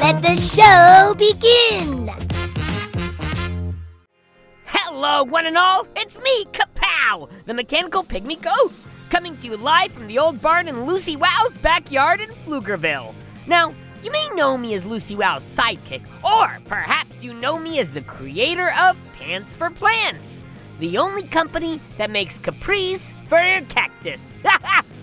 Let the show begin. Hello, one and all. It's me, Kapow, the mechanical pygmy goat, coming to you live from the old barn in Lucy Wow's backyard in Pflugerville. Now, you may know me as Lucy Wow's sidekick, or perhaps you know me as the creator of Pants for Plants, the only company that makes capris for your cactus.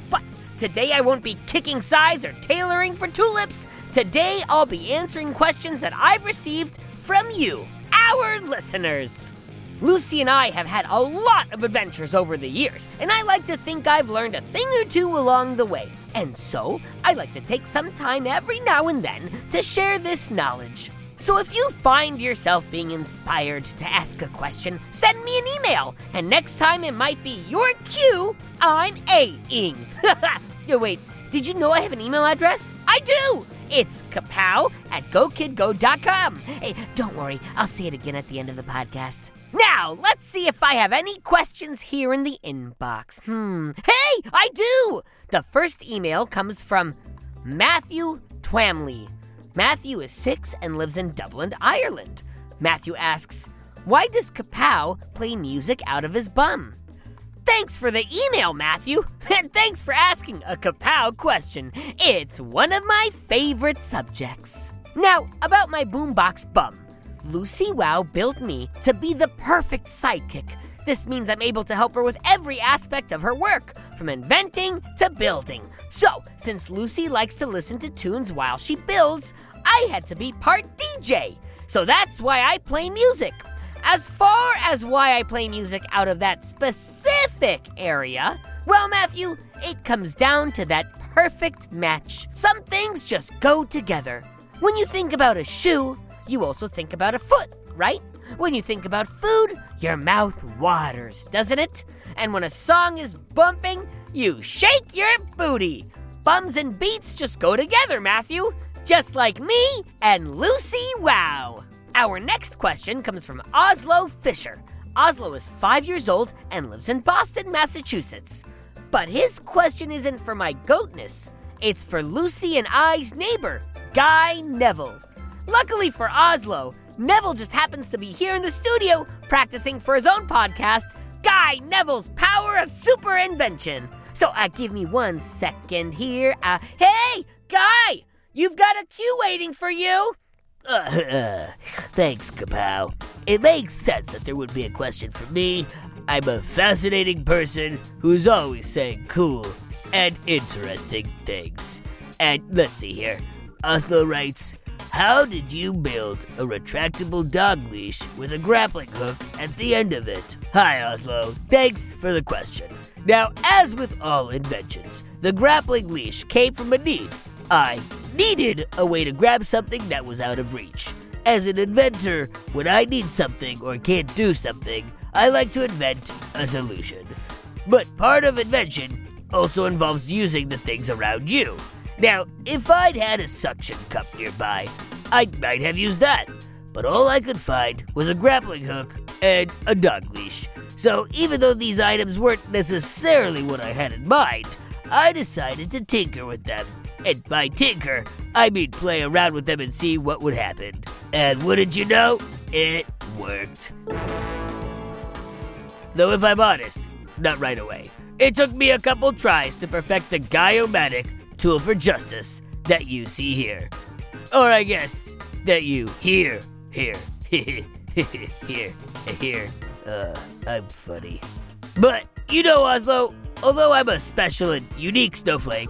today I won't be kicking sides or tailoring for tulips. Today I'll be answering questions that I've received from you, our listeners. Lucy and I have had a lot of adventures over the years, and I like to think I've learned a thing or two along the way. And so, I like to take some time every now and then to share this knowledge. So if you find yourself being inspired to ask a question, send me an email, and next time it might be your cue, I'm A-ing. Yo, wait, did you know I have an email address? I do! It's kapow at gokidgo.com. Hey, don't worry, I'll say it again at the end of the podcast. Now, let's see if I have any questions here in the inbox. Hmm. Hey, I do! The first email comes from Matthew Twamley. Matthew is six and lives in Dublin, Ireland. Matthew asks, Why does Kapow play music out of his bum? Thanks for the email, Matthew. And thanks for asking a kapow question. It's one of my favorite subjects. Now, about my boombox bum. Lucy Wow built me to be the perfect sidekick. This means I'm able to help her with every aspect of her work, from inventing to building. So, since Lucy likes to listen to tunes while she builds, I had to be part DJ. So that's why I play music. As far as why I play music out of that specific area, well, Matthew, it comes down to that perfect match. Some things just go together. When you think about a shoe, you also think about a foot, right? When you think about food, your mouth waters, doesn't it? And when a song is bumping, you shake your booty. Bums and beats just go together, Matthew. Just like me and Lucy Wow. Our next question comes from Oslo Fisher. Oslo is five years old and lives in Boston, Massachusetts. But his question isn't for my goatness, it's for Lucy and I's neighbor, Guy Neville. Luckily for Oslo, Neville just happens to be here in the studio practicing for his own podcast, Guy Neville's Power of Super Invention. So uh, give me one second here. Uh, hey, Guy, you've got a cue waiting for you. Uh, thanks, Kapow. It makes sense that there would be a question for me. I'm a fascinating person who's always saying cool and interesting things. And let's see here. Oslo writes, How did you build a retractable dog leash with a grappling hook at the end of it? Hi, Oslo. Thanks for the question. Now, as with all inventions, the grappling leash came from a need. I needed a way to grab something that was out of reach. As an inventor, when I need something or can't do something, I like to invent a solution. But part of invention also involves using the things around you. Now, if I'd had a suction cup nearby, I might have used that. But all I could find was a grappling hook and a dog leash. So even though these items weren't necessarily what I had in mind, I decided to tinker with them. And by tinker, I mean play around with them and see what would happen. And wouldn't you know, it worked. Though if I'm honest, not right away. It took me a couple tries to perfect the Guy-O-Matic tool for justice that you see here. Or I guess that you hear here. here. Here. Uh, I'm funny. But, you know, Oslo, although I'm a special and unique snowflake,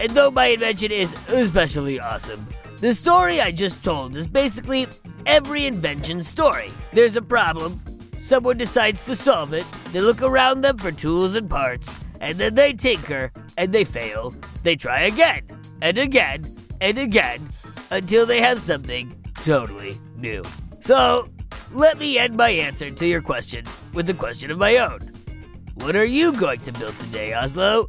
and though my invention is especially awesome, the story I just told is basically every invention story. There's a problem, someone decides to solve it, they look around them for tools and parts, and then they tinker, and they fail. They try again, and again, and again, until they have something totally new. So, let me end my answer to your question with a question of my own. What are you going to build today, Oslo?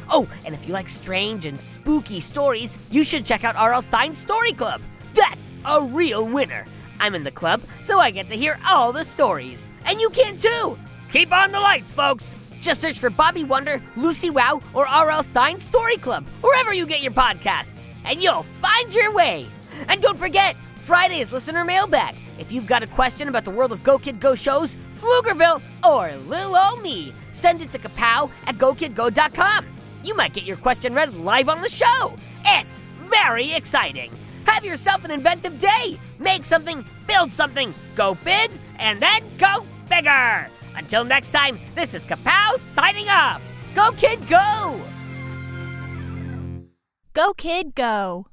Oh, and if you like strange and spooky stories, you should check out R.L. Stine's Story Club. That's a real winner. I'm in the club, so I get to hear all the stories. And you can too. Keep on the lights, folks. Just search for Bobby Wonder, Lucy Wow, or R.L. Stine's Story Club, wherever you get your podcasts, and you'll find your way. And don't forget, Friday is listener mailbag. If you've got a question about the world of Go Kid Go shows, Pflugerville, or Lil Ol' Me, send it to kapow at gokidgo.com. You might get your question read live on the show. It's very exciting. Have yourself an inventive day. Make something, build something, go big, and then go bigger. Until next time, this is Kapow signing off. Go, kid, go! Go, kid, go!